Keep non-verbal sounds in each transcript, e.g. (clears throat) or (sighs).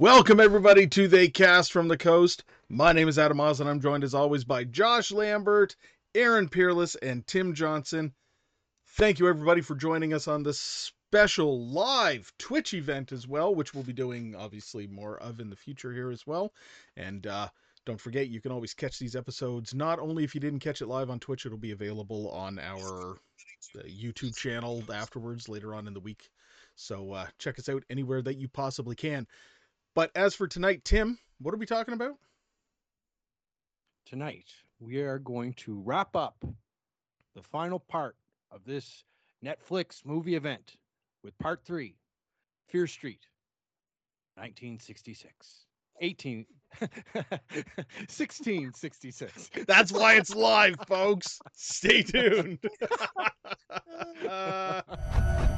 Welcome everybody to the Cast from the Coast. My name is Adam Oz, and I'm joined as always by Josh Lambert, Aaron Peerless, and Tim Johnson. Thank you everybody for joining us on this special live Twitch event as well, which we'll be doing obviously more of in the future here as well. And uh, don't forget, you can always catch these episodes. Not only if you didn't catch it live on Twitch, it'll be available on our uh, YouTube channel afterwards later on in the week. So uh, check us out anywhere that you possibly can. But as for tonight, Tim, what are we talking about? Tonight, we are going to wrap up the final part of this Netflix movie event with part three Fear Street, 1966. 18 (laughs) 1666 That's why it's live, folks. Stay tuned. All (laughs)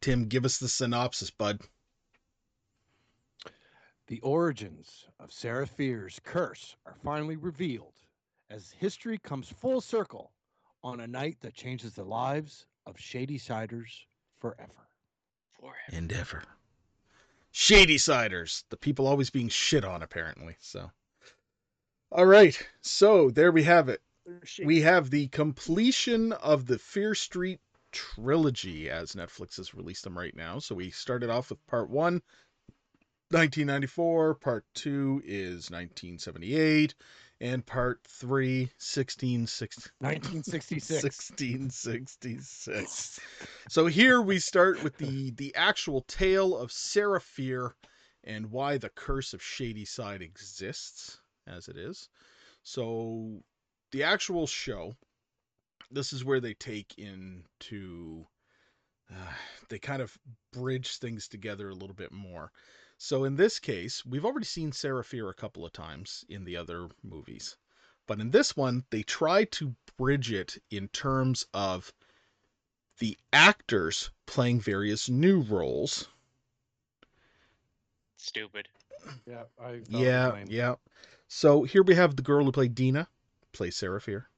Tim, give us the synopsis, bud. The origins of Sarah Fear's curse are finally revealed as history comes full circle on a night that changes the lives of Shady Siders forever. Forever. And ever. Shady Siders, the people always being shit on, apparently. So, all right. So there we have it. We have the completion of the Fear Street trilogy as Netflix has released them right now. So we started off with part one, 1994. Part two is 1978. And part three, 1660. 1966. 1666. So here we start with the the actual tale of Sarah Fear and why the curse of Shady Side exists as it is. So the actual show this is where they take into uh, they kind of bridge things together a little bit more. So in this case, we've already seen Sarah Fear a couple of times in the other movies. But in this one, they try to bridge it in terms of the actors playing various new roles. Stupid. Yeah, I Yeah, yeah. So here we have the girl who played Dina, plays Sarah Fear.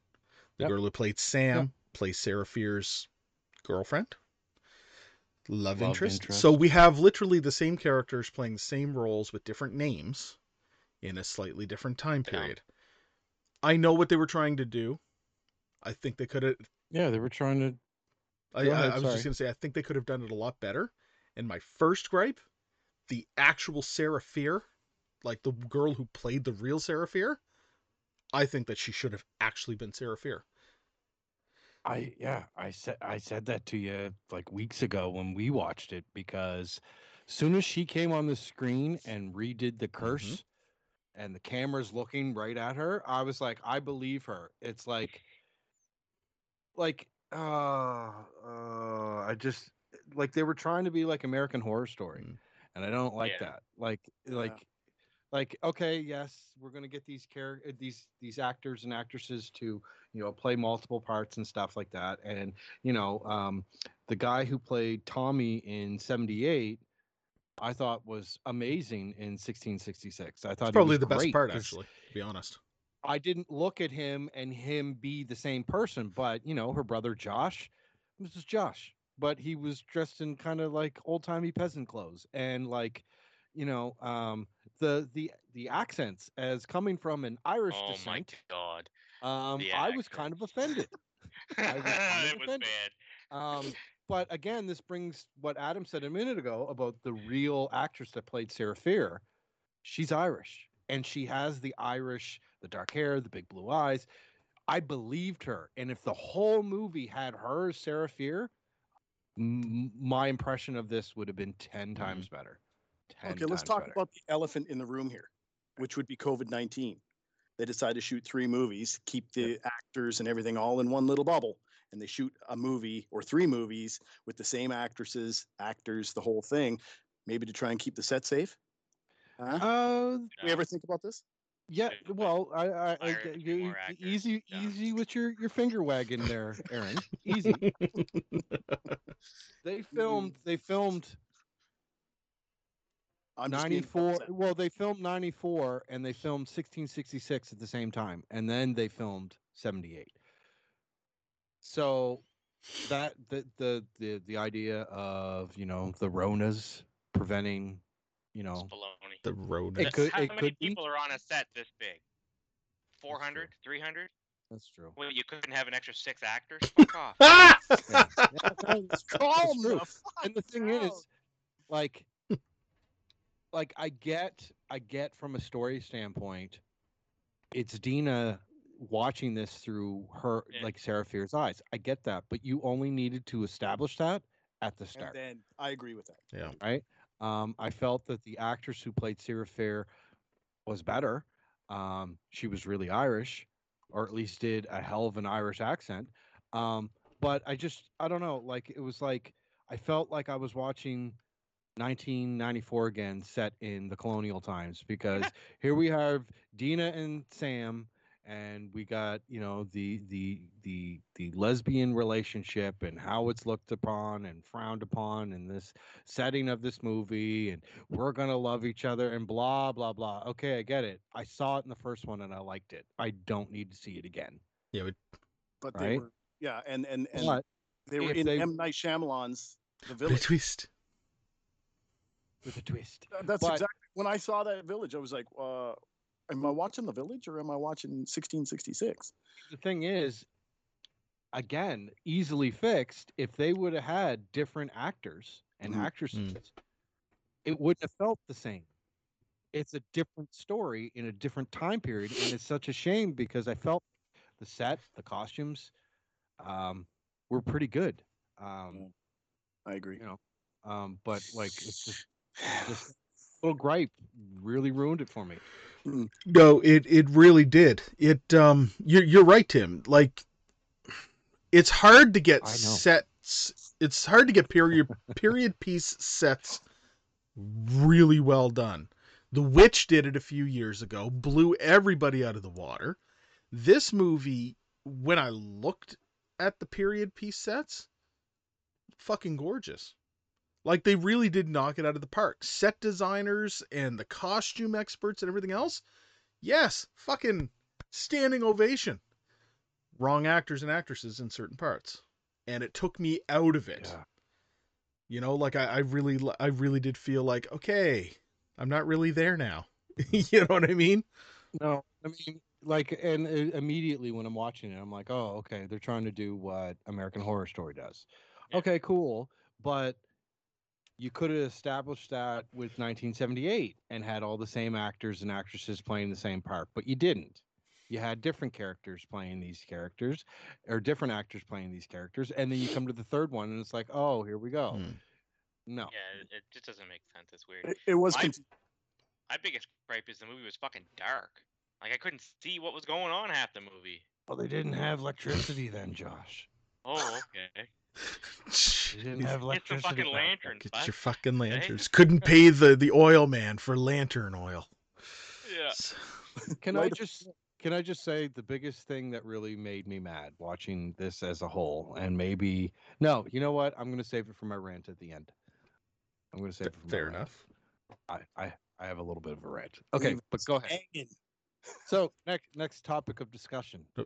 The Yep. girl who played Sam Yep. plays Sarah Fear's girlfriend, love, Love interest. interest. So we have literally the same characters playing the same roles with different names in a slightly different time Yeah. period. I know what they were trying to do. I think they could have. Yeah, they were trying to. I, ahead, I was sorry. just gonna say I think they could have done it a lot better. And my first gripe, the actual Sarah Fear, like the girl who played the real Sarah Fear, I think that she should have actually been Sarah Fear. I yeah, I said I said that to you like weeks ago when we watched it because soon as she came on the screen and redid the curse and the camera's looking right at her, I was like, I believe her. It's like like uh, uh I just like they were trying to be like American horror story. Mm. And I don't like Yeah. that. Like like like okay, yes, we're going to get these characters these these actors and actresses to you know play multiple parts and stuff like that and you know um the guy who played tommy in 78 i thought was amazing in 1666 i thought It's he probably was the best part, actually, to be honest. i didn't look at him and him be the same person but you know her brother josh this is josh but he was dressed in kind of like old-timey peasant clothes and like you know um the the the accents as coming from an irish Oh my descent god. Um the i was kind of offended I was (laughs) kind of it was offended. bad. Um, but again, this brings what Adam said a minute ago about the real actress that played Sarah Fear. She's Irish, and she has the Irish, the dark hair, the big blue eyes. I believed her, and if the whole movie had her as Sarah Fear, m- my impression of this would have been 10 times better. 10 Okay, let's talk better. about the elephant in the room here, which would be COVID 19. They decide to shoot three movies, keep the actors and everything all in one little bubble, and they shoot a movie or three movies with the same actresses, actors, the whole thing, maybe to try and keep the set safe. Huh? Uh, we ever think about this? yeah. Well, I, I, I hire a g- few you- easy, yeah. easy with your your finger wagging there, Aaron. Easy. (laughs) They filmed. They filmed I'm 94 upset. well they filmed 94 and they filmed 1666 at the same time and then they filmed 78 so that the the the, the idea of you know the ronas preventing you know the road. It could- How it many could be. people are on a set this big? 400, 300? that's true Well, you couldn't have an extra six actors? (laughs) Fuck off. Ah! yeah. Yeah, no, it's true. Call It's true. and the thing is like like i get i get from a story standpoint it's dina watching this through her Yeah. like sarah fear's eyes i get that but you only needed to establish that at the And start then I agree with that. yeah. right um i felt that the actress who played sarah fear was better um she was really irish or at least did a hell of an irish accent um but i just i don't know like it was like i felt like i was watching 1994 again set in the colonial times because (laughs) here we have Dina and Sam and we got you know the the the the lesbian relationship and how it's looked upon and frowned upon in this setting of this movie and we're going to love each other and blah blah blah okay i get it i saw it in the first one and i liked it i don't need to see it again Yeah, But they Right? were, yeah, and and and but they were in they- M Night Shyamalan's The But a Village. twist. With a twist That's but- exactly when I saw that Village. I was like, uh, "Am I watching The Village or am I watching 1666?" the thing is again easily fixed if they would have had different actors and Mhm. actresses it wouldn't have felt the same it's a different story in a different time period and it's such a shame because i felt the set the costumes um, were pretty good um, I agree. you know um, but like it's just just little gripe really ruined it for me No, it it really did. It um you're you're right, Tim. Like it's hard to get sets it's hard to get period period piece sets really well done. The Witch did it a few years ago, blew everybody out of the water. This movie, when I looked at the period piece sets, fucking gorgeous. Like they really did knock it out of the park. Set designers and the costume experts and everything else. Yes, fucking standing ovation. Wrong actors and actresses in certain parts. And it took me out of it. Yeah. You know, like I, I really I really did feel like, okay, I'm not really there now. (laughs) you know what I mean? No, I mean, like, and uh, immediately when I'm watching it, I'm like, oh, okay, they're trying to do what American Horror Story does. Yeah. Okay, cool, but you could have established that with 1978 and had all the same actors and actresses playing the same part, but you didn't. You had different characters playing these characters, or different actors playing these characters, and then you come to the third one, and it's like, oh, here we go. Hmm. No, Yeah, it, it just doesn't make sense. It's weird. It, it was My- conf- My biggest gripe is the movie was fucking dark. Like I couldn't see what was going on half the movie. well, they didn't have electricity then, Josh. Oh, okay. They didn't have Get the electricity. fucking back lanterns, Get bud. your fucking lanterns. Couldn't (laughs) pay the the oil man for lantern oil. Yeah. (laughs) S- Can I just can I just say the biggest thing that really made me mad watching this as a whole, and maybe no, you know what? I'm going to save it for my rant at the end. I'm going to save it for my Fair rant. enough. I, I I have a little bit of a rant. Okay, but go ahead. hanging. So next next topic of discussion. Oh.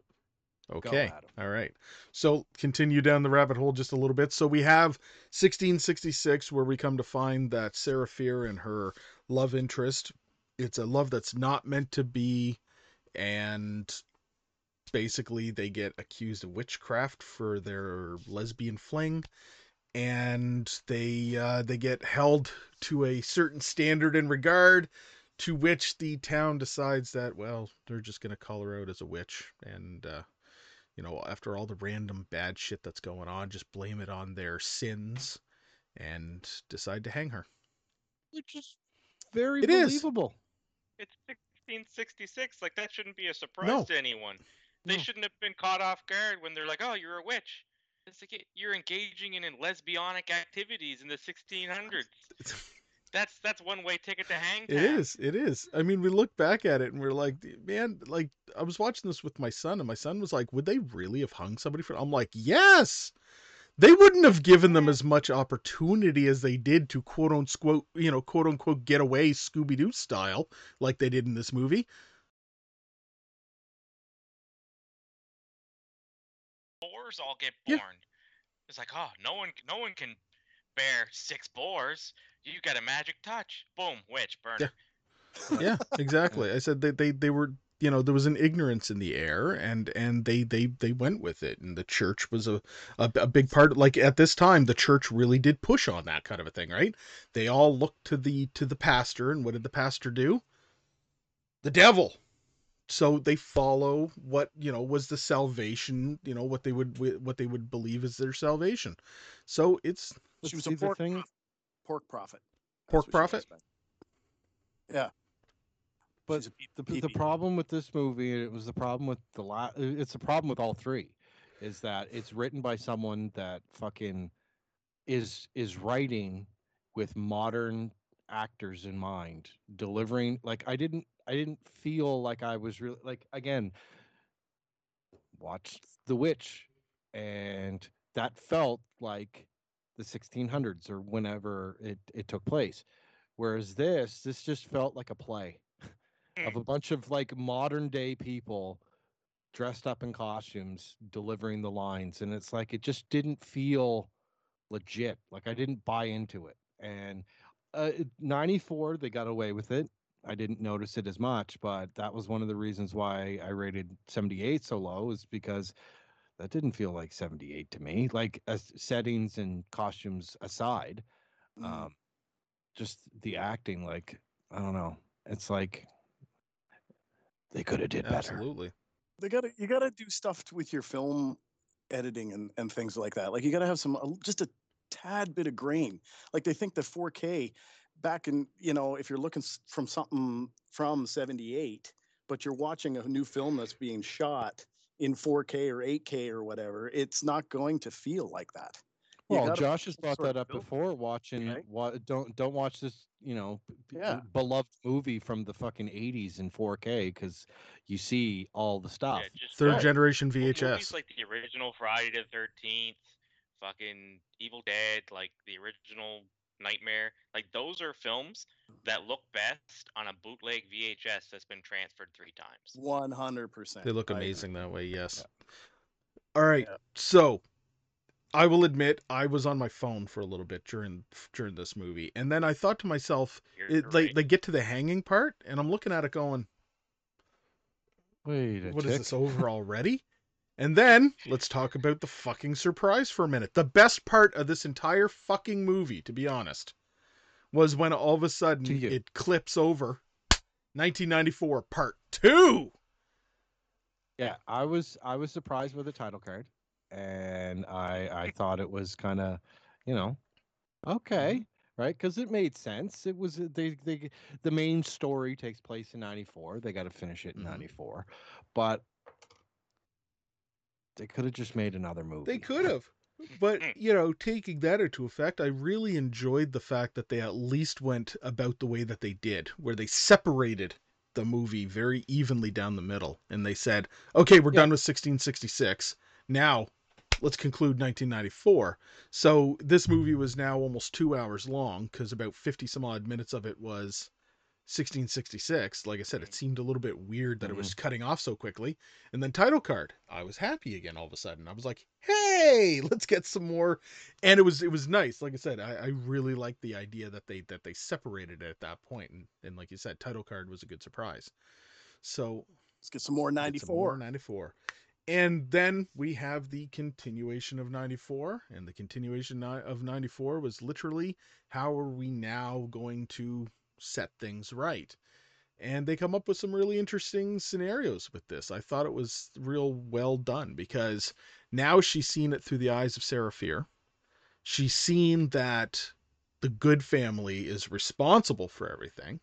Okay. All right. So continue down the rabbit hole just a little bit. So we have 1666, where we come to find that Fear and her love interest. It's a love that's not meant to be, and basically they get accused of witchcraft for their lesbian fling, and they uh, they get held to a certain standard and regard, to which the town decides that well they're just gonna call her out as a witch, and uh, you know after all the random bad shit that's going on, just blame it on their sins, and decide to hang her. Which is very It is. believable. It's 1666. Like that shouldn't be a surprise No. to anyone. They No. shouldn't have been caught off guard when they're like, "Oh, you're a witch." It's like you're engaging in, in lesbianic activities in the 1600s. (laughs) That's that's one way ticket to hang. It is. It is. I mean, we look back at it and we're like, man, like I was watching this with my son, and my son was like, would they really have hung somebody for? I'm like, yes. They wouldn't have given them as much opportunity as they did to quote unquote, you know, quote unquote get away Scooby Doo style, like they did in this movie. Boars all get Yeah. born. It's like, oh, no one, no one can bear six boars. You got a magic touch. Boom, witch, burn. Yeah. Yeah, (laughs) exactly. I said they, they they were you know there was an ignorance in the air and and they they they went with it and the church was a, a a big part like at this time the church really did push on that kind of a thing right they all looked to the to the pastor and what did the pastor do the devil so they follow what you know was the salvation you know what they would what they would believe is their salvation so it's But She was see, a the pork, profit. pork prophet. That's Pork what she prophet? was, Yeah. But She's a P- the, the problem with this movie, and it was the problem with the la- it's the problem with all three, is that it's written by someone that fucking is is writing with modern actors in mind, delivering like I didn't I didn't feel like I was really like again watched The Witch and that felt like the 1600s or whenever it, it took place. Whereas this, this just felt like a play (laughs) of a bunch of like modern day people dressed up in costumes delivering the lines. And it's like, it just didn't feel legit. Like I didn't buy into it. And uh, 94, they got away with it. I didn't notice it as much, but that was one of the reasons why I rated 78 so low is because that didn't feel like 78 to me. Like as settings and costumes aside, Mm. um, just the acting, like I don't know. It's like they could have did better. absolutely they gotta you gotta do stuff t- with your film editing and, and things like that like you gotta have some a- just a tad bit of grain like they think that 4k back in you know if you're looking s- from something from 78 but you're watching a new film that's being shot in 4k or 8k or whatever it's not going to feel like that You Well, Josh has brought that up before. Watching, right? wa- don't don't watch this, you know, b- b- Yeah. beloved movie from the fucking '80s in 4K because you see all the stuff. Yeah, third go. generation vhs like the original Friday the Thirteenth, fucking Evil Dead, like the original Nightmare. Like those are films that look best on a bootleg VHS that's been transferred three times. 100% They look amazing that way, yes. All right. Yeah. So, I will admit I was on my phone for a little bit during during this movie, and then I thought to myself, You're, it, right. they get to the hanging part, and I'm looking at it going, Wait a "What is tick. this over already?" (laughs) And then let's talk about the fucking surprise for a minute. The best part of this entire fucking movie, to be honest, was when all of a sudden it clips over 1994 part 2. Yeah, I was I was surprised with the title card, and I I thought it was kind of, you know, okay, right? Because it made sense. It was they they the main story takes place in '94. They got to finish it in Mhm. '94, but they could have just made another movie. They could have. But, (laughs) you know, taking that into effect, I really enjoyed the fact that they at least went about the way that they did, where they separated the movie very evenly down the middle. And they said, okay, we're Yeah. done with 1666. Now, let's conclude 1994. So this movie was now almost two hours long because about 50 some odd minutes of it was 1666. Like I said, it seemed a little bit weird that it was mm-hmm. cutting off so quickly. And then title card, I was happy again all of a sudden. I was like, hey, let's get some more. And it was it was nice. Like I said, I, I really liked the idea that they that they separated it at that point. And, and like you said, title card was a good surprise. So let's get some more get some more 94 94. and then we have the continuation of 94 and the continuation of 94 was literally how are we now going to set things right. And they come up with some really interesting scenarios with this. I thought it was real well done because now she's seen it through the eyes of fear. She's seen that the good family is responsible for everything.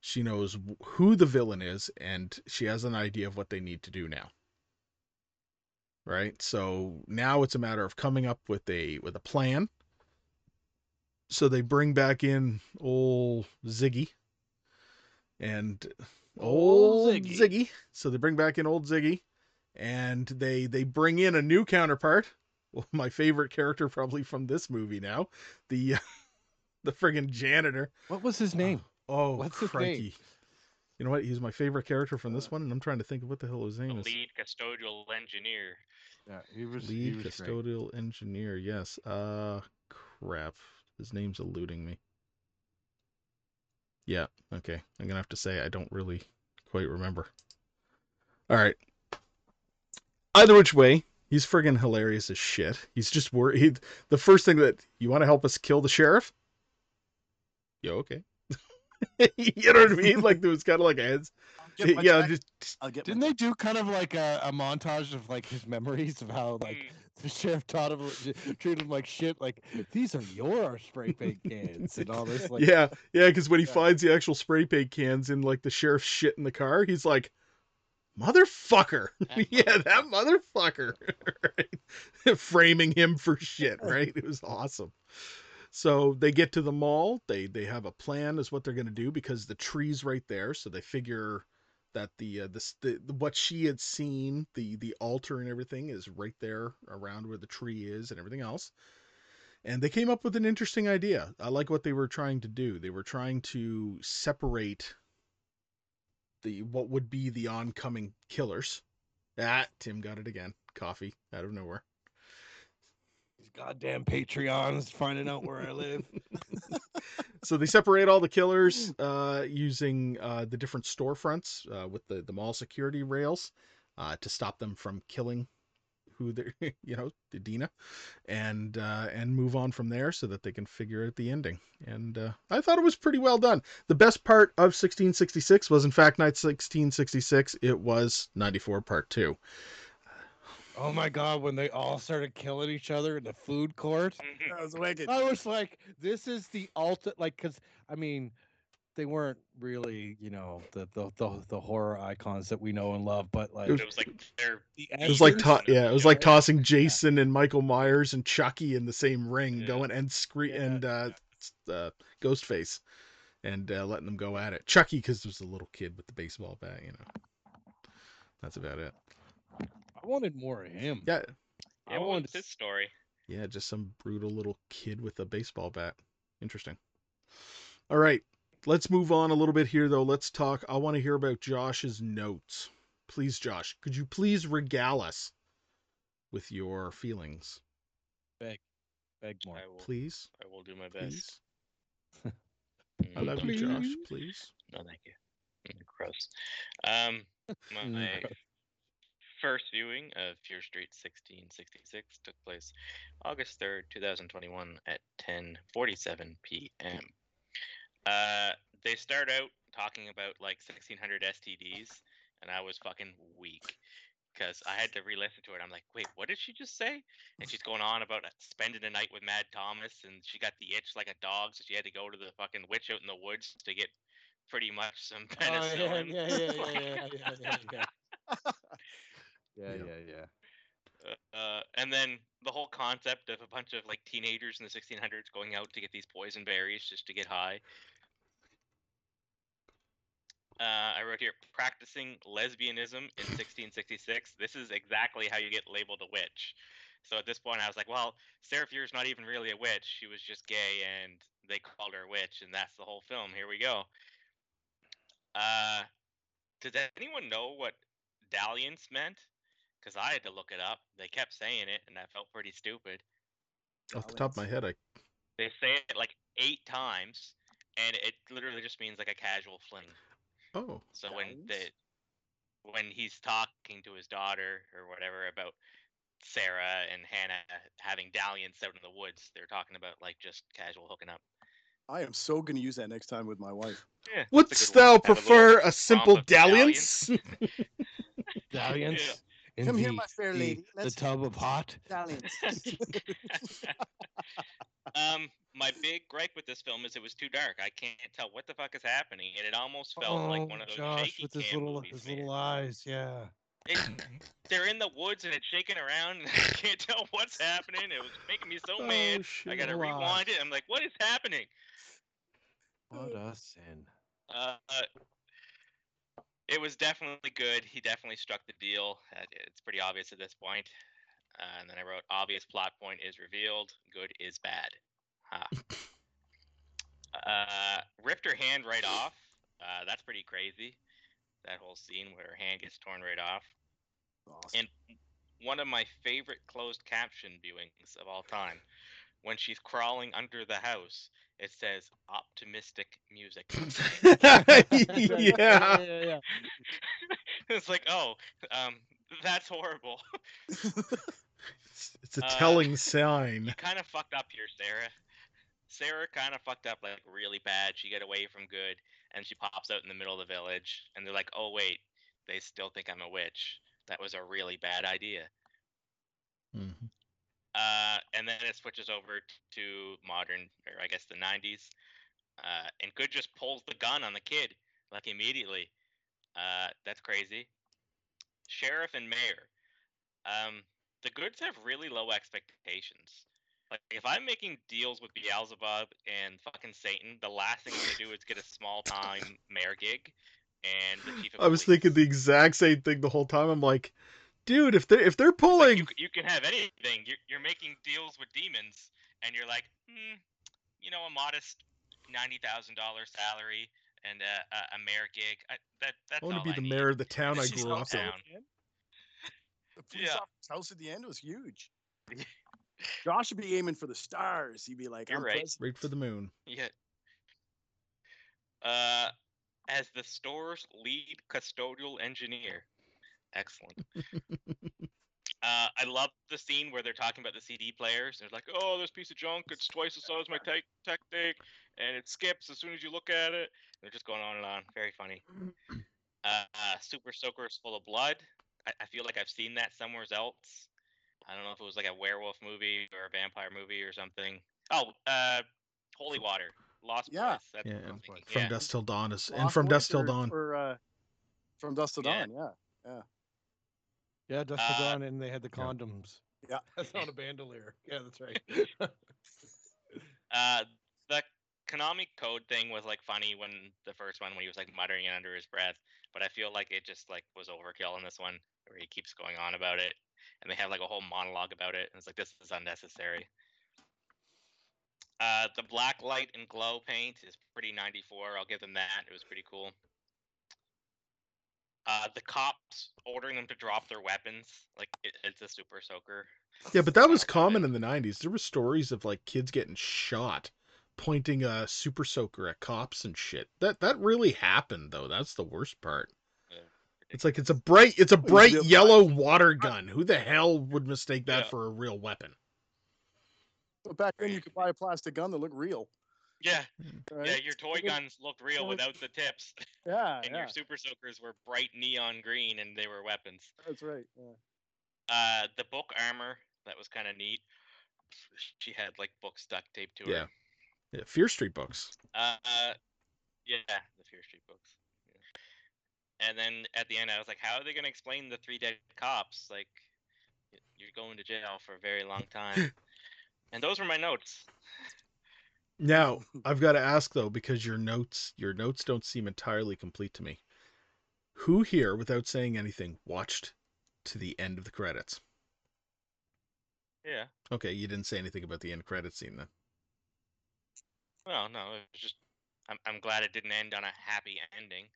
She knows who the villain is and she has an idea of what they need to do now. Right? So now it's a matter of coming up with a with a plan so they bring back in old ziggy and Old old Ziggy. ziggy. so they bring back in old ziggy and they they bring in a new counterpart (laughs) well, my favorite character probably from this movie now the (laughs) the friggin janitor What was his name? oh What's his name? you know what he's my favorite character from this one and i'm trying to think of what the hell his The name is lead custodial engineer. Yeah, he was. Lead he was great. custodial engineer. Yes. Uh, crap. His name's eluding me. Yeah. Okay. I'm gonna have to say I don't really quite remember. All right. Either which way, he's friggin' hilarious as shit. He's just worried. The first thing that you want to help us kill the sheriff. Yeah. Okay. (laughs) you know what I mean? Like there was kind of like a heads. I'll get my Yeah. check. Just I'll get Didn't they do kind of like a, a montage of like his memories of how like Mm, the sheriff taught him treated him like shit? Like these are your spray paint cans and all this. Like, yeah, yeah, because when he Yeah. finds the actual spray paint cans in like the sheriff's shit in the car, he's like, "Motherfucker!" That (laughs) yeah, that motherfucker, right? (laughs) Framing him for shit, right? It was awesome. So they get to the mall. They they have a plan is what they're gonna do because the tree's right there. So they figure that the uh, this the, the what she had seen the the altar and everything is right there around where the tree is and everything else and they came up with an interesting idea. I like what they were trying to do. They were trying to separate the what would be the oncoming killers. Ah, Tim got it again. Coffee out of nowhere. These goddamn Patreons finding out where I live. (laughs) So they separate all the killers uh, using uh, the different storefronts uh, with the, the mall security rails uh, to stop them from killing who they're, (laughs) you know, the Dina, and uh, and move on from there so that they can figure out the ending. And uh, I thought it was pretty well done. The best part of 1666 was in fact not 1666. It was 94 Part Two. Oh my god, when they all started killing each other in the food court. mhm. That was wicked. I was like, this is the ultimate like cuz I mean they weren't really, you know, the, the the the horror icons that we know and love, but like was- It was like their the It was like to- yeah, it was like tossing Jason and Michael Myers and Chucky in the same ring, Yeah. going and scree Yeah. and uh, s- uh, Ghostface, and uh, letting them go at it. Chucky because there was a little kid with the baseball bat, you know. That's about it. I wanted more of him. Yeah, I Yeah, what wanted was his story? yeah, just some brutal little kid with a baseball bat. Interesting. All right, let's move on a little bit here, though. Let's talk. I want to hear about Josh's notes. Please, Josh, could you please regale us with your feelings, beg Beg more. I will. please? I will do my best. (laughs) I love you, Josh. Please. Please. No, thank you. Gross. Um, (laughs) my gross. First viewing of Fear Street 1666 took place August 3rd, 2021 at 10:47 p.m. Uh, they start out talking about like 1600 STDs, and I was fucking weak because I had to re-listen to it. I'm like, wait, what did she just say? And she's going on about uh, spending a night with Mad Thomas, and she got the itch like a dog, so she had to go to the fucking witch out in the woods to get pretty much some (laughs) Oh, yeah, penicillin. yeah, yeah, yeah, yeah, (laughs) yeah, yeah, yeah. Yeah, yeah, yeah. Uh, and then the whole concept of a bunch of like teenagers in the 1600s going out to get these poison berries just to get high. Uh, I wrote here practicing lesbianism in 1666. This is exactly how you get labeled a witch. So at this point, I was like, well, Sarah Fear's not even really a witch. She was just gay, and they called her a witch, and that's the whole film. Here we go. Uh, does anyone know what dalliance meant? Because I had to look it up. They kept saying it, and I felt pretty stupid. Off the top of my head, I They say it like eight times, and it literally just means like a casual fling. oh So when the when he's talking to his daughter or whatever about Sarah and Hannah having dalliance out in the woods. They're talking about like just casual hooking up. I am so going to use that next time with my wife. Yeah, Wouldst good one. thou Have a prefer a simple of dalliance? Dalliance. (laughs) In Come the, here, my fair the- lady. The Let's the tub of hot. dalliance. (laughs) um, my big gripe with this film is it was too dark. I can't tell what the fuck is happening, and it almost felt like one of those Oh, Josh shaky with his cam little movies. his man. little eyes. Yeah. It, they're in the woods and it's shaking around, and (laughs) I can't tell what's happening. It was making me so mad. Shit, I gotta little rewind it. I'm like, what is happening? What a sin. Uh, it was definitely good. He definitely struck the deal. Uh, It's pretty obvious at this point. Uh, and then I wrote, obvious plot point is revealed. Good is bad. Ha. uh, ripped her hand right off. Uh, that's pretty crazy. That whole scene where her hand gets torn right off. Awesome. And one of my favorite closed caption viewings of all time. When she's crawling under the house, it says optimistic music. (laughs) yeah. yeah, yeah. (laughs) it's like, oh, um, that's horrible. It's, it's a Uh, telling (laughs) sign. you kind of fucked up here, Sarah. Sarah kind of fucked up like really bad. She got away from good, and she pops out in the middle of the village, and they're like, "Oh wait, they still think I'm a witch. That was a really bad idea." Uh, and then it switches over to modern, or I guess the 90s. Uh, and Good just pulls the gun on the kid, like immediately. Uh, that's crazy. Sheriff and Mayor. Um, the Goods have really low expectations. Like, if I'm making deals with Beelzebub and fucking Satan, the last thing I'm gonna do is get a small time mayor gig. And the chief of I was thinking the exact same thing the whole time. I'm like, dude, if they if they're Like, pulling, you, you can have anything. You're, you're making deals with demons, and you're like, hmm, you know, a modest ninety thousand dollars salary and a, a, a mayor gig. I, that that's I want all to be I the need. mayor of the (laughs) town I This is grew up in. The (laughs) police Yeah. officer's house at the end was huge. Josh would be aiming for the stars. He'd be like, You're I'm right. president. Right for the moon. Yeah. Uh, as the store's lead custodial engineer. Excellent. Uh, I love the scene where they're talking about the CD players. They're like, "Oh, this piece of junk. It's twice the size as my tech tech deck, and it skips as soon as you look at it." They're just going on and on. Very funny. Uh, uh, Super Soaker is full of blood. I, I feel like I've seen that somewhere else. I don't know if it was like a werewolf movie or a vampire movie or something. Oh, uh, Holy Water, Lost Yeah. Boys. That's Yeah, what I'm and thinking. From yeah. Dusk Till Dawn is and From Boys Dusk Till Dawn. Or, uh, from Dust Till Yeah. Dawn, yeah. Yeah, Yeah, dust Uh, Dawn, and they had the condoms. Yeah. (laughs) That's not a bandolier. Yeah, that's right. (laughs) Uh, the Konami code thing was like funny when the first one when he was like muttering it under his breath, but I feel like it just like was overkill in this one where he keeps going on about it, and they have like a whole monologue about it, and it's like this is unnecessary. Uh, the black light and glow paint is pretty 94. I'll give them that. It was pretty cool. Uh, the cops ordering them to drop their weapons, like it, it's a super soaker. Yeah, but that was Oh, common in the '90s. There were stories of like kids getting shot, pointing a super soaker at cops and shit. That that really happened though. That's the worst part. Yeah, It's like it's a bright it's a bright yellow water gun. Who the hell would mistake that Yeah. for a real weapon? But back then, you could buy a plastic gun that looked real. Yeah, Right? yeah, your toy guns looked real without the tips, (laughs) Yeah, and yeah, your super soakers were bright neon green, and they were weapons. that's right. Yeah. Uh, the book armor that was kind of neat. She had like books duct taped to her. Yeah. Yeah, Fear Street books. Uh, yeah, the Fear Street books. Yeah. And then at the end, I was like, "How are they gonna explain the three dead cops? Like, you're going to jail for a very long time." (laughs) and those were my notes. Now, hmm. I've got to ask though, because your notes your notes don't seem entirely complete to me. Who here, without saying anything, watched to the end of the credits? Yeah. Okay, you didn't say anything about the end credit scene then. Well, no, it was just. I'm I'm glad it didn't end on a happy ending.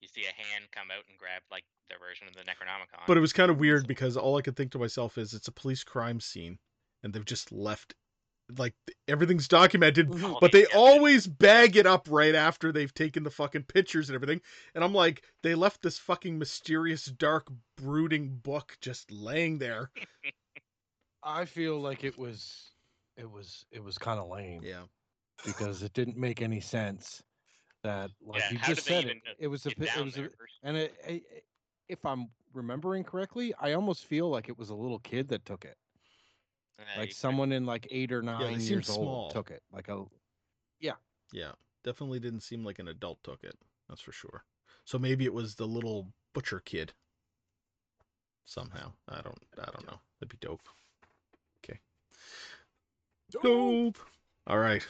You see a hand come out and grab like the version of the Necronomicon. But it was kind of weird because all I could think to myself is it's a police crime scene, and they've just left like everything's documented, Mhm. but they Yeah. always bag it up right after they've taken the fucking pictures and everything. And I'm like, they left this fucking mysterious, dark, brooding book just laying there. (laughs) I feel like it was, it was, it was kind of lame Yeah. because it didn't make any sense. That like Yeah, you just said it, it was a, Get it was a, there and it, it, it- if I'm remembering correctly, I almost feel like it was a little kid that took it, Yeah, like someone in like eight or nine seemed years small. old took it, like a Yeah. Yeah, definitely didn't seem like an adult took it. That's for sure. So maybe it was the little butcher kid. Somehow. I don't I don't know. That'd be dope. Okay. Dope. All right.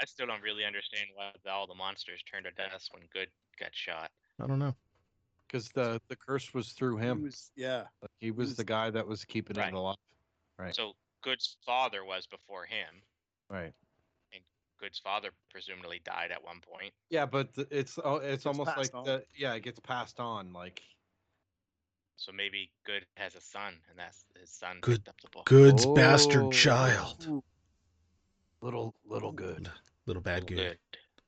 I still don't really understand why all the monsters turned to dust when Good got shot. I don't know. because the the curse was through He him. was- yeah. Like, he was was- the guy that was keeping Right. it alive. Right. So Good's father was before him. Right. And Good's father presumably died at one point. Yeah, but it's uh, it's Gets almost like the yeah, it gets passed on. Like So maybe Good has a son, and that's his son Good- picked up the book. Good's Oh. bastard child. Ooh, little little good, Little bad Little good.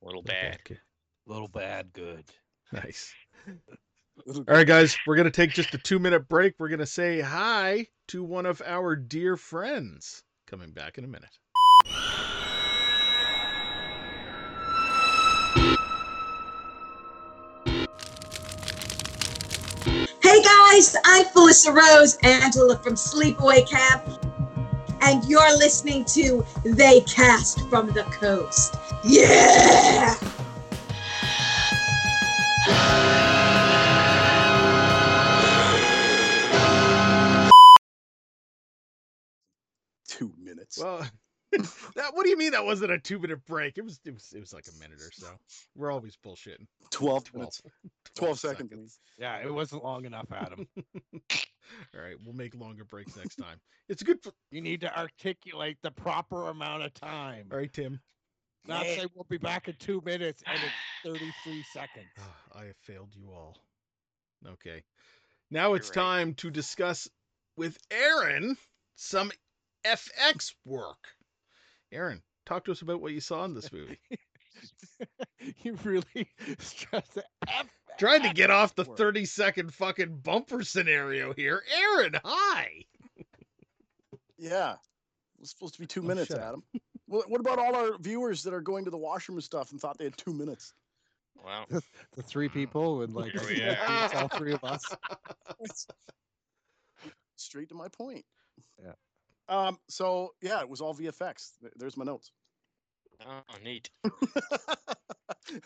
Little Little bad. kid. little bad good. Nice. (laughs) All right, guys, we're going to take just a two minute break. We're going to say hi to one of our dear friends. Coming back in a minute. Hey guys, I'm Felissa Rose, Angela from Sleepaway Camp, and you're listening to They Cast from the Coast. Yeah! (laughs) Well, (laughs) that what do you mean that wasn't a two minute break? It was it was it was like a minute or so. We're always bullshitting. 12 12, minutes. (laughs) 12 seconds. Yeah, it wasn't long enough, Adam. All right, we'll make longer breaks next time. It's good for you need to articulate the proper amount of time. All right, Tim. Not Yeah. say we'll be back in two minutes and it's 33 seconds. (sighs) Ah, I have failed you all. Okay. Now it's You're right. time to discuss with Aaron some FX work. Aaron, talk to us about what you saw in this movie. (laughs) you really (laughs) stress the F. Trying to get off the 30 second fucking bumper scenario here. Aaron, hi. Yeah. It was supposed to be two Oh, minutes. Adam. What, what about all our viewers that are going to the washroom and stuff and thought they had two minutes? Wow. The three hmm. people and like Here we that (laughs) are. beats all three of us. Straight to my point. Yeah. Um. So yeah, it was all VFX. There's my notes. oh, neat. (laughs)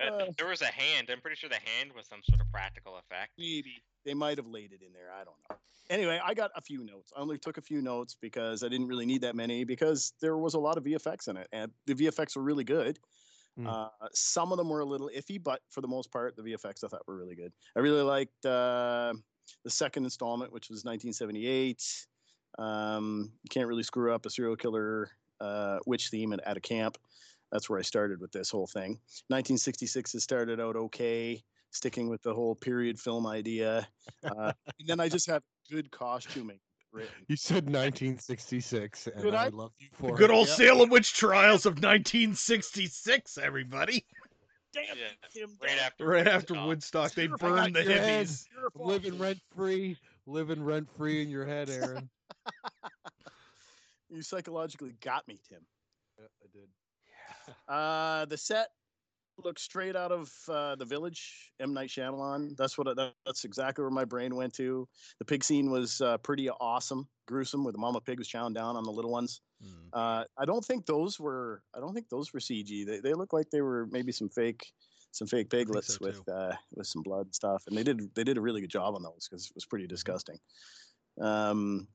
Uh, Uh, there was a hand. I'm pretty sure the hand was some sort of practical effect. Maybe they might have laid it in there. I don't know. Anyway, I got a few notes. I only took a few notes because I didn't really need that many because there was a lot of VFX in it, and the VFX were really good. Mm. Uh, some of them were a little iffy, but for the most part, the VFX I thought were really good. I really liked uh, the second installment, which was 1978. Um, you can't really screw up a serial killer uh, witch theme at, at a camp. That's where I started with this whole thing. 1966 has started out okay, sticking with the whole period film idea. Uh, and then I just have good costuming written. You said 1966, and I, I? love you The for good it. old Yep. Salem witch trials of 1966, everybody. Damn, Yeah, Tim, Right after. Right after Woodstock. Woodstock, they burned the got hippies. Living rent free, living rent free in your head, Aaron. (laughs) You psychologically got me, Tim. yeah, I did. (laughs) Uh, the set looks straight out of uh, the Village, M Night Shyamalan. That's what I, that's exactly where my brain went to. The pig scene was uh, pretty awesome, gruesome, where the mama pig was chowing down on the little ones. Mm. Uh, I don't think those were. I don't think those were CG. They they look like they were maybe some fake, some fake piglets so, with uh, with some blood and stuff. And they did they did a really good job on those because it was pretty disgusting. Um,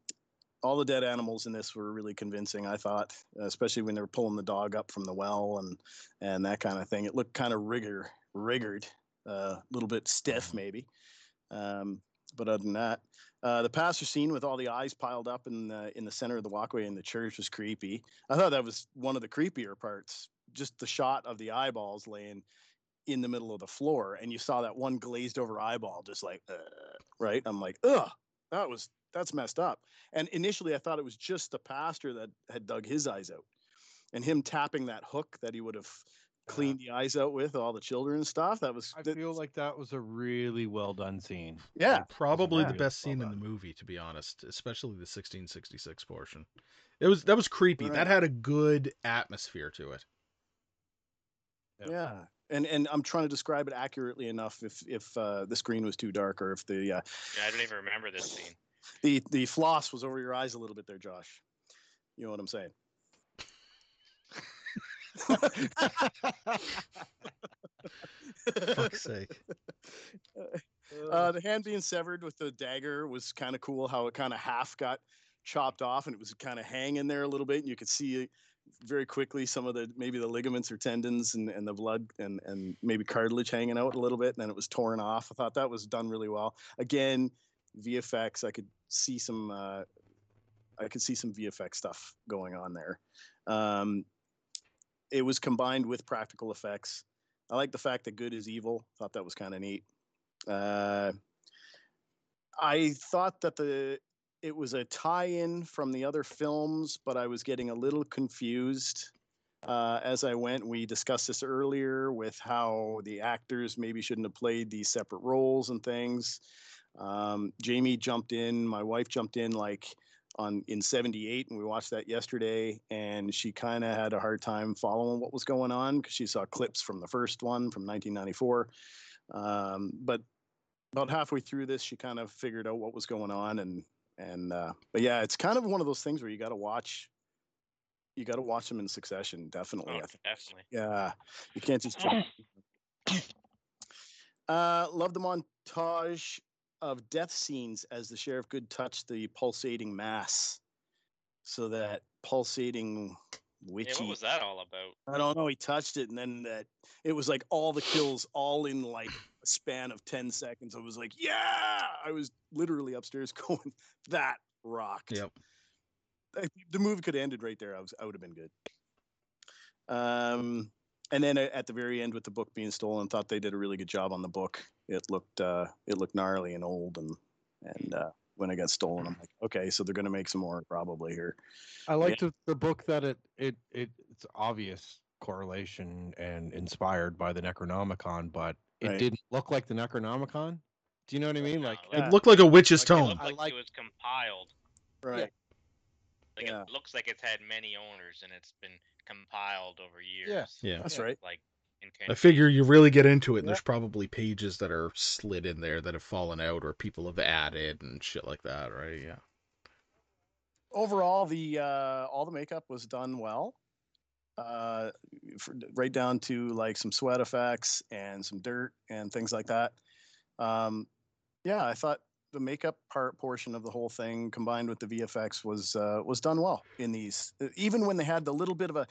all the dead animals in this were really convincing. I thought, especially when they were pulling the dog up from the well and and that kind of thing. It looked kind of rigor rigored, a uh, little bit stiff Mhm. maybe. Um, but other than that, uh, the pastor scene with all the eyes piled up in the in the center of the walkway in the church was creepy. I thought that was one of the creepier parts. Just the shot of the eyeballs laying in the middle of the floor, and you saw that one glazed over eyeball, just like uh, right. I'm like, ugh, that was that's messed up. And initially, I thought it was just the pastor that had dug his eyes out, and him tapping that hook that he would have cleaned the eyes out with all the children and stuff. That was I that- feel like that was a really well done scene. yeah. Probably Yeah. the best Well scene in the movie, to be honest, especially the 1666 portion. It was that was creepy. Right. That had a good atmosphere to it. Yep. Yeah. And and I'm trying to describe it accurately enough if if uh, the screen was too dark or if the uh, Yeah, I don't even remember this scene. The the floss was over your eyes a little bit there, Josh. You know what I'm saying? (laughs) Fuck's sake. Uh, the hand being severed with the dagger was kind of cool. How it kind of half got chopped off, and it was kind of hanging there a little bit, and you could see very quickly some of the maybe the ligaments or tendons and, and the blood and and maybe cartilage hanging out a little bit, and then it was torn off. I thought that was done really well. Again, VFX. I could see some. Uh, I could see some VFX stuff going on there. Um, it was combined with practical effects. I like the fact that good is evil. Thought that was kind of neat. Uh, I thought that the it was a tie-in from the other films, but I was getting a little confused uh, as I went. We discussed this earlier with how the actors maybe shouldn't have played these separate roles and things. Um, Jamie jumped in, my wife jumped in like on in 78 and we watched that yesterday and she kind of had a hard time following what was going on because she saw clips from the first one from 1994 um, but about halfway through this she kind of figured out what was going on and and uh, but yeah it's kind of one of those things where you got to watch you got to watch them in succession definitely Oh, definitely. yeah you can't just (laughs) jump. Uh, love the montage of death scenes as the sheriff good touched the pulsating mass so that pulsating witchy Yeah, what was that all about? I don't know. He touched it, and then that it was like all the kills, all in like a span of ten seconds. I was like, yeah! I was literally upstairs (laughs) going, that rocked. Yep. The movie could have ended right there. I was, I would have been good. Um, and then at the very end with the book being stolen, thought they did a really good job on the book. It looked, uh, it looked gnarly and old, and and uh, when it got stolen, I'm like, okay, so they're gonna make some more probably here. I like the, the book that it, it it it's obvious correlation and inspired by the Necronomicon, but it Right. didn't look like the Necronomicon. Do you know what I mean? No, Like like- Yeah. It looked like a witch's Like, tome. looked I like, like- it was compiled. Right. Like Yeah. it looks like it's had many owners and it's been compiled over years. Yeah. yeah. That's right. Like in I figure you really get into it, and Yeah. there's probably pages that are slid in there that have fallen out, or people have added and shit like that, right? Yeah. overall the uh all the makeup was done well uh for, right down to like some sweat effects and some dirt and things like that um yeah i thought the makeup part portion of the whole thing combined with the vfx was uh was done well in these uh, even when they had the little bit of a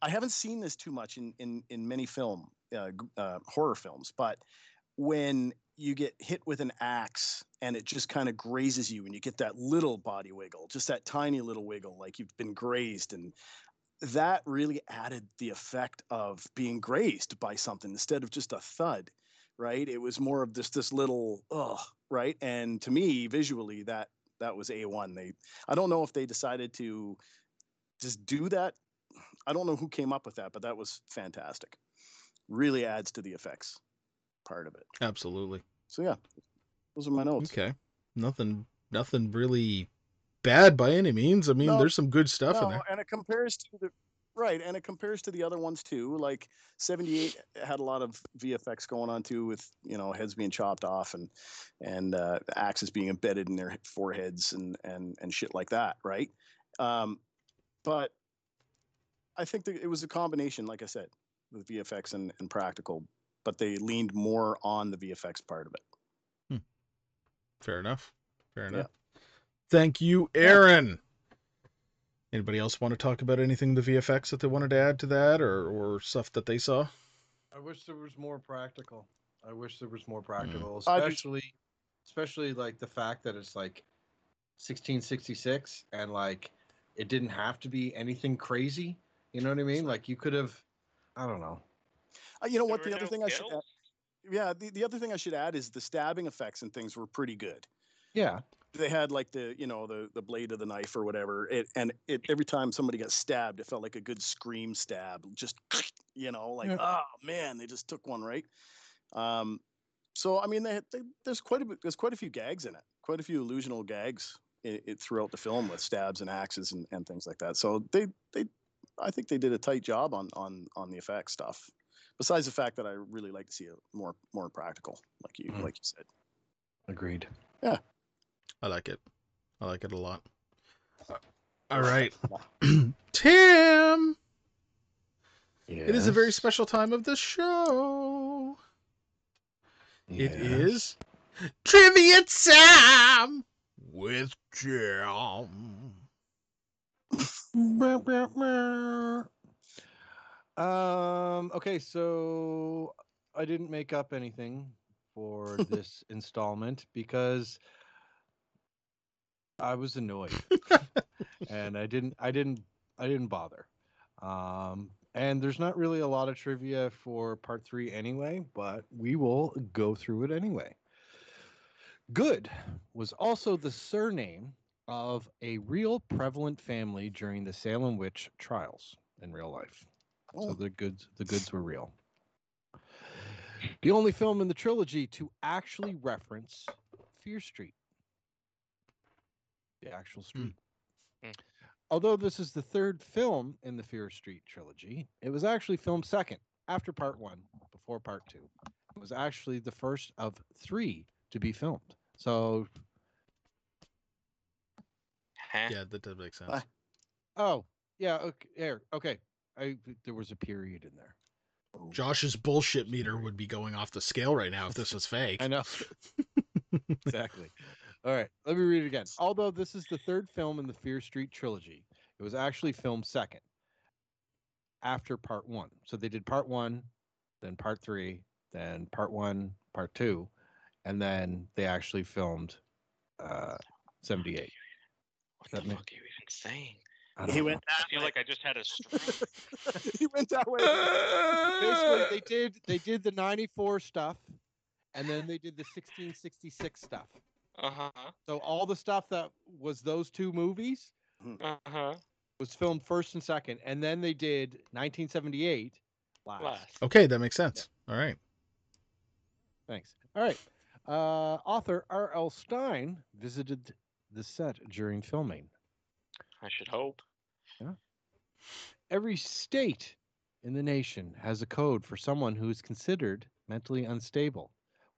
i haven't seen this too much in in in many film uh, uh horror films but when you get hit with an axe and it just kind of grazes you and you get that little body wiggle just that tiny little wiggle like you've been grazed and that really added the effect of being grazed by something instead of just a thud right it was more of just this little ugh right and to me visually that that was a1 they i don't know if they decided to just do that i don't know who came up with that but that was fantastic really adds to the effects part of it Absolutely. so yeah, those are my notes. Okay. Nothing. Nothing really bad by any means. I mean, No, there's some good stuff in there. and it compares to the right, and it compares to the other ones too. Like '78 had a lot of VFX going on too, with you know heads being chopped off and and uh, axes being embedded in their foreheads and and and shit like that, right? Um, but I think that it was a combination, like I said, with VFX and, and practical, but they leaned more on the VFX part of it. Hmm. Fair enough. Fair Yeah. enough. Thank you, Aaron. Anybody else want to talk about anything the VFX that they wanted to add to that, or or stuff that they saw? I wish there was more practical. I wish there was more practical, I do- especially, especially like the fact that it's like 1666 and like it didn't have to be anything crazy. You know what I mean? Like you could have, I don't know. Uh, you know There what? The other no thing I should add, yeah, the, the other thing I should add is the stabbing effects and things were pretty good. Yeah, they had like the you know the the blade of the knife or whatever it and it every time somebody got stabbed it felt like a good scream stab just (clears throat) you know like Yeah. oh man they just took one right um so i mean they, they there's quite a bit there's quite a few gags in it quite a few illusional gags i it throughout the film with stabs and axes and, and things like that so they they i think they did a tight job on on on the effects stuff besides the fact that i really like to see it more more practical like you Mhm. like you said Agreed. I like it. I like it a lot. All right. (clears throat) (clears throat) Tim, it is a very special time of the show. It Yes. is trivia time with Jam. Meow, meow, meow. Um. Okay, so I didn't make up anything for (laughs) this installment because I was annoyed, (laughs) and I didn't. I didn't. I didn't bother. Um. And there's not really a lot of trivia for part three anyway, but we will go through it anyway. Good was also the surname of a real prevalent family during the Salem witch trials in real life. So Oh. the goods the goods were real. The only film in the trilogy to actually reference Fear Street. The actual street. Hmm. Although this is the third film in the Fear Street trilogy, it was actually filmed second after part one, before part two. It was actually the first of three to be filmed. So Huh? Yeah, that does make sense. Bye. Oh, yeah. Okay. There. Okay. I there was a period in there. Josh's bullshit meter would be going off the scale right now if this was fake. I know. (laughs) (laughs) exactly. All right. Let me read it again. Although this is the third film in the Fear Street trilogy, it was actually filmed second after part one. So they did part one, then part three, then part one, part two, and then they actually filmed uh 78. What That the ma- fuck are you even saying? I he know. went I that feel way. like I just had a stroke. (laughs) he went that way basically (laughs) they did they did the 94 stuff and then they did the 1666 stuff Uh huh. so all the stuff that was those two movies Uh huh. was filmed first and second and then they did 1978 last, Last. Okay, that makes sense. All right. thanks all right uh, author R.L. Stine visited the set during filming I should hope. Yeah. Every state in the nation has a code for someone who is considered mentally unstable.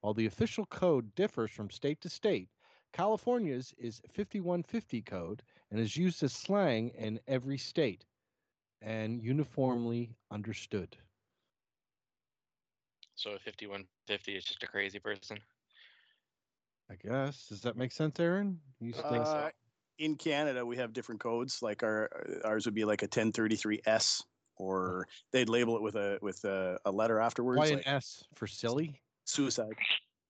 While the official code differs from state to state, California's is 5150 code and is used as slang in every state and uniformly understood. So a 5150 is just a crazy person. I guess. Does that make sense, Aaron? You still think so. Uh, in Canada, we have different codes. Like our ours would be like a 1033S, or they'd label it with a with a, a letter afterwards, why an S for silly? Suicide,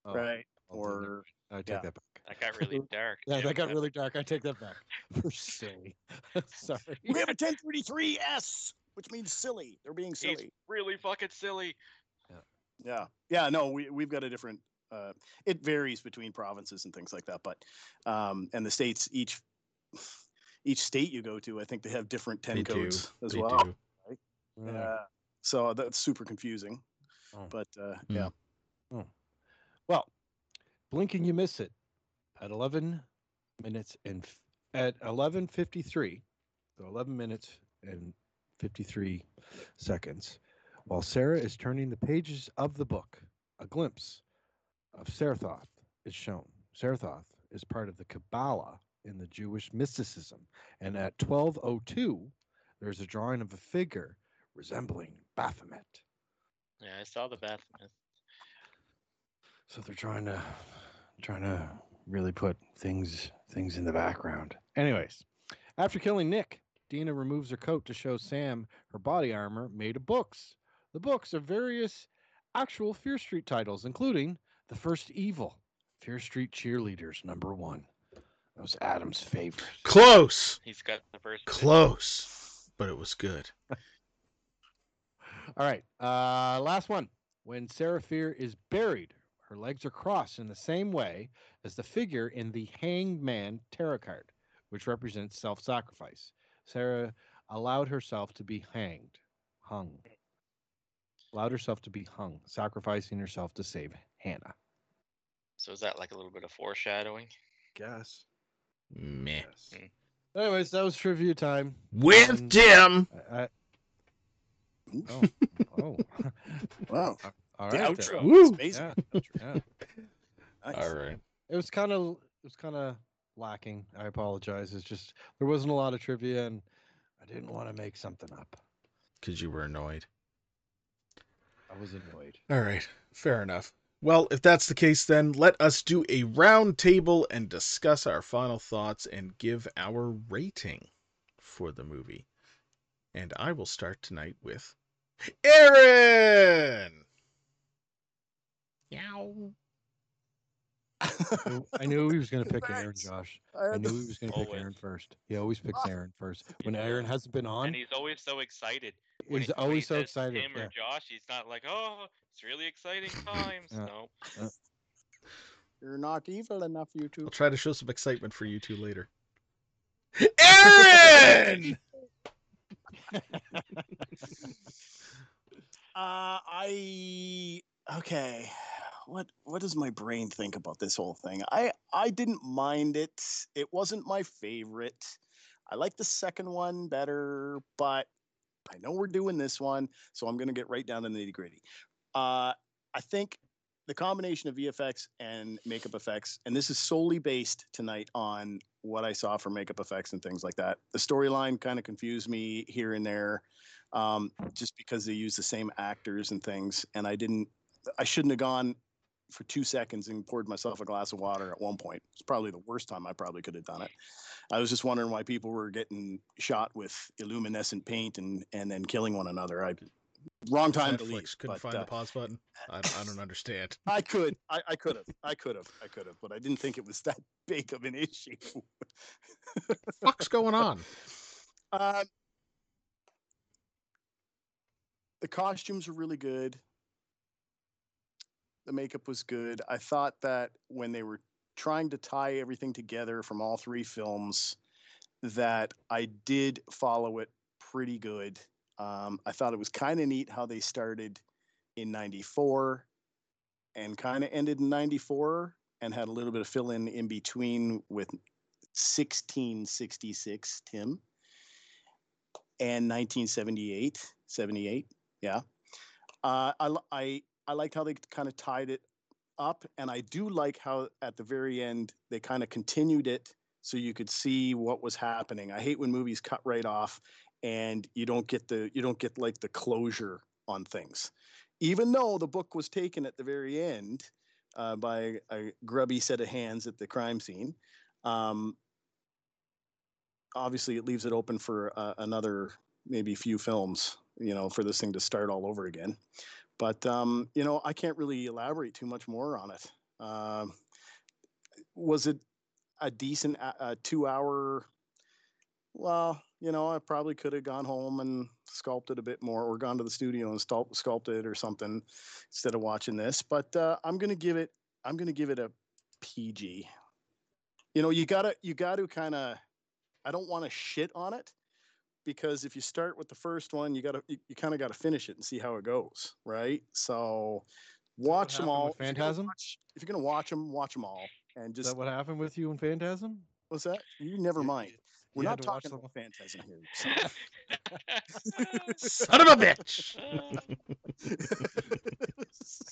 Oh, right? I'll Or I take yeah. that back. That got really (laughs) dark. Yeah, Jim. that got really dark. I take that back. (laughs) For silly. (laughs) Sorry. we have a 1033S, which means silly. They're being He's silly. really fucking silly. Yeah, yeah. Yeah. No, we we've got a different. Uh, it varies between provinces and things like that, but um, and the states each each state you go to, I think they have different ten They do. codes as They well. do. Yeah. Yeah. So that's super confusing. Oh. But uh, Hmm. yeah, Hmm. Well, blinking you miss it at 11 minutes and f- at 11:53, so 11 minutes and 53 seconds, while Sarah is turning the pages of the book, a glimpse of Sarathoth is shown. Sarathoth is part of the Kabbalah in the Jewish mysticism, and at 12:02, there's a drawing of a figure resembling Baphomet. Yeah, I saw the Baphomet. So they're trying to trying to really put things things in the background. Anyways, after killing Nick, Dina removes her coat to show Sam her body armor made of books. The books are various actual Fear Street titles, including The First Evil, Fear Street Cheerleaders number one. That was Adam's favorite. Close. He's got the first. two. Close. But it was good. (laughs) All right. Uh last one. When Sarah Fear is buried, her Her legs are crossed in the same way as the figure in the Hanged Man tarot card, which represents self sacrifice. Sarah allowed herself to be hanged, hung, allowed herself to be hung, sacrificing herself to save Hannah. So is that like a little bit of foreshadowing? Guess. Meh. Yes. Hmm. Anyways, that was trivia time. With And- Tim. I, I, oh, oh, (laughs) Wow. All The right. outro. Woo. Amazing. Yeah, yeah. (laughs) Nice. All right. It was kind of it was kind of lacking. I apologize. It's just there wasn't a lot of trivia, and I didn't want to make something up. Because you were annoyed. I was annoyed. All right. Fair enough. Well, if that's the case, then let us do a round table and discuss our final thoughts and give our rating for the movie. And I will start tonight with Aaron. Yow. I knew- he was going to pick Aaron, Thanks. Josh. I I knew he was going to pick Aaron first. He always picks. Aaron first. When Aaron hasn't been on, And he's always so excited. When he's he- when he always so says excited. Tim yeah. or Josh, he's not like, oh, it's really exciting (laughs) times. Yeah. No. You're not evil enough, you two. I'll try to show some excitement for you two later. Aaron! (laughs) Uh, I okay. What what does my brain think about this whole thing? I I didn't mind it. It wasn't my favorite. I like the second one better, but I know we're doing this one, so I'm gonna get right down to the nitty gritty. Uh, I think the combination of VFX and makeup effects, and this is solely based tonight on what I saw for makeup effects and things like that. The storyline kind of confused me here and there um, just because they use the same actors and things. And I didn't, I shouldn't have gone for two seconds and poured myself a glass of water at one point. It's probably the worst time I probably could have done it. I was just wondering why people were getting shot with illuminescent paint and and then killing one another. I wrong time to leave. Netflix couldn't but, find uh, the pause button. I, I don't understand. (laughs) I could, I, I could have, I could have, I could have, but I didn't think it was that (laughs) big of an issue. What's going (laughs) on? Um, the costumes were really good. The makeup was good. I thought that when they were trying to tie everything together from all three films, that I did follow it pretty good. Um, I thought it was kind of neat how they started in 94 and kind of ended in 94 and had a little bit of fill in in between with 1666 Tim and 1978 78 yeah uh, I, I i liked how they kind of tied it up and i do like how at the very end they kind of continued it so you could see what was happening. I hate when movies cut right off and you don't get the you don't get like the closure on things. Even though the book was taken at the very end uh, by a grubby set of hands at the crime scene um, obviously it leaves it open for uh, another maybe few films you know for this thing to start all over again but um, you know i can't really elaborate too much more on it. Um, was it a decent uh, uh, two hour well you know i probably could have gone home and sculpted a bit more or gone to the studio and sculpt, sculpted or something instead of watching this but uh, i'm gonna give it i'm gonna give it a pg you know you gotta you gotta kind of I don't want to shit on it because if you start with the first one, you gotta you, you kind of got to finish it and see how it goes, right? So watch them all. with If you're, gonna Phantasm? watch, if you're gonna watch them, watch them all, and Is just that what happened with you in Phantasm? what's that? You never mind. We're you not to talking about Phantasm here. (laughs) Son of a bitch! I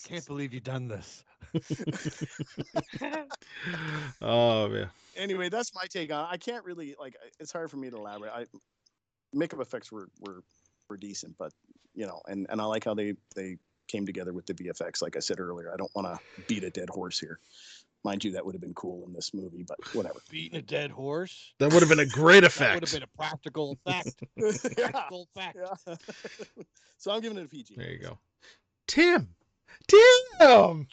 (laughs) can't believe you've done this. (laughs) oh man. anyway, that's my take on. I can't really like. It's hard for me to elaborate. I makeup effects were were were decent, but you know, and and I like how they they came together with the VFX. Like I said earlier, I don't want to beat a dead horse here. Mind you, that would have been cool in this movie, but whatever. (laughs) Beating a dead horse. That would have been a great effect. That would have been a practical (laughs) effect. Practical effect. yeah. (laughs) so I'm giving it a PG. There you go. Tim! Tim!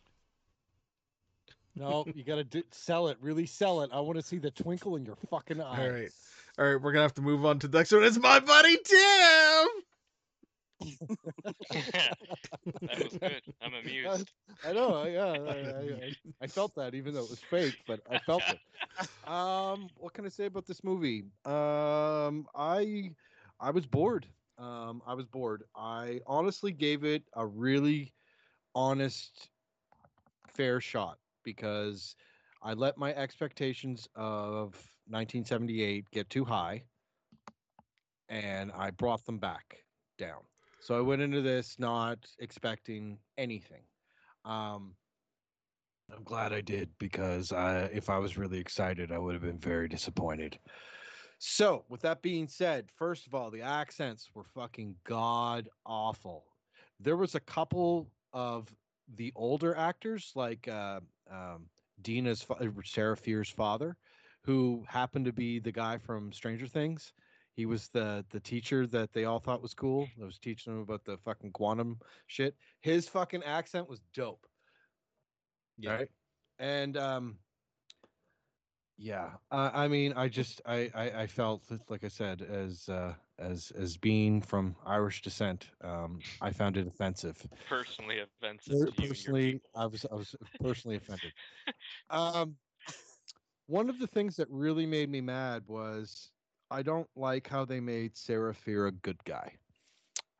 No, you gotta do, sell it. Really sell it. I want to see the twinkle in your fucking eyes. All right. All right, we're gonna have to move on to the next one. It's my buddy Tim. (laughs) that was good. I'm amused. (laughs) I know. Yeah, I, I, I, I felt that even though it was fake, but I felt it. (laughs) Um, what can I say about this movie? Um, I I was bored. Um, I was bored. I honestly gave it a really honest, fair shot because I let my expectations of 1978 get too high, and I brought them back down. So I went into this not expecting anything. Um, I'm glad I did because I, if I was really excited, I would have been very disappointed. So, with that being said, first of all, the accents were fucking god awful. There was a couple of the older actors, like uh, um, Dina's fa- Sarah Fear's father, who happened to be the guy from Stranger Things. He was the the teacher that they all thought was cool. That was teaching them about the fucking quantum shit. His fucking accent was dope. Yeah. Right. And um yeah, uh, I mean, I just I, I I felt like I said, as uh, as as being from Irish descent, um, I found it offensive. Personally offensive Per- to you personally i was i was personally offended (laughs) um one of the things that really made me mad was i don't like how they made fear a good guy.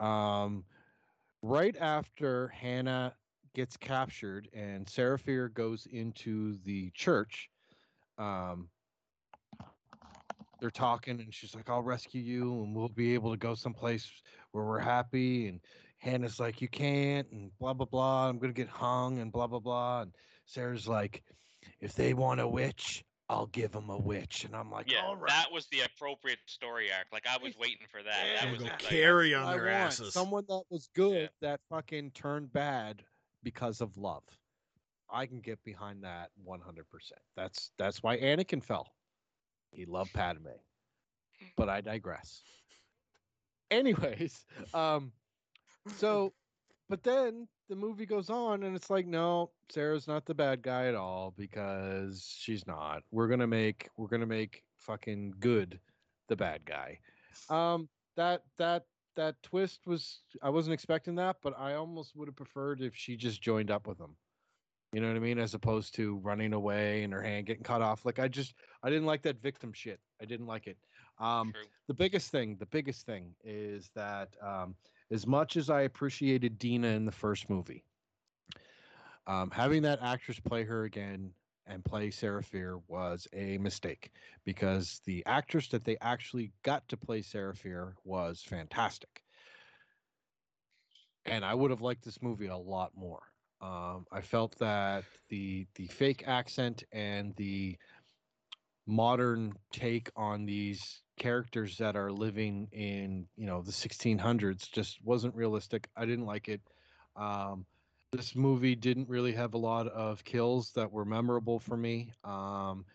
Um right after hannah gets captured and fear goes into the church um they're talking and she's like i'll rescue you and we'll be able to go someplace where we're happy. And hannah's like you can't and blah blah blah i'm gonna get hung and blah blah blah. And sarah's like if they want a witch i'll give him a witch and i'm like Yeah, all right that was the appropriate story arc. Like I was waiting for that. Yeah, That was go like, carry on I their want asses. someone that was good that fucking turned bad because of love i can get behind that 100% that's that's why anakin fell he loved padme but i digress anyways um so but then the movie goes on and it's like no sarah's not the bad guy at all because she's not. We're gonna make we're gonna make fucking good the bad guy. Um that that that twist was i wasn't expecting that but i almost would have preferred if she just joined up with him. You know what i mean? As opposed to running away and her hand getting cut off. Like i just i didn't like that victim shit. I didn't like it. Um True. the biggest thing the biggest thing is that um as much as i appreciated dina in the first movie um having that actress play her again and play sarah fear was a mistake because the actress that they actually got to play sarah fear was fantastic. And i would have liked this movie a lot more. Um i felt that the the fake accent and the modern take on these characters that are living in you know the 1600s just wasn't realistic i didn't like it. Um this movie didn't really have a lot of kills that were memorable for me um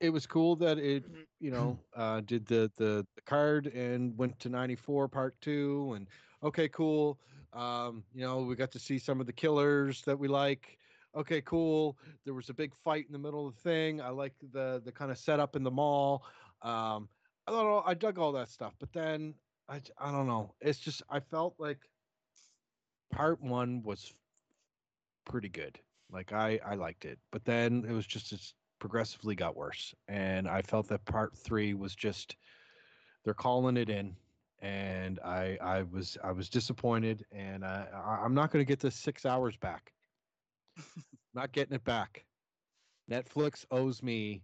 it was cool that it you (clears throat) know uh did the the, the card and went to 94 part 2 and okay cool um you know we got to see some of the killers that we like. Okay cool there was a big fight in the middle of the thing i like the the kind of setup in the mall um i don't know i dug all that stuff but then I I don't know it's just i felt like part one was pretty good like i i liked it but then it was just it's progressively got worse and i felt that part three was just they're calling it in and i i was i was disappointed and i, I i'm not going to get this six hours back. (laughs) Not getting it back. Netflix owes me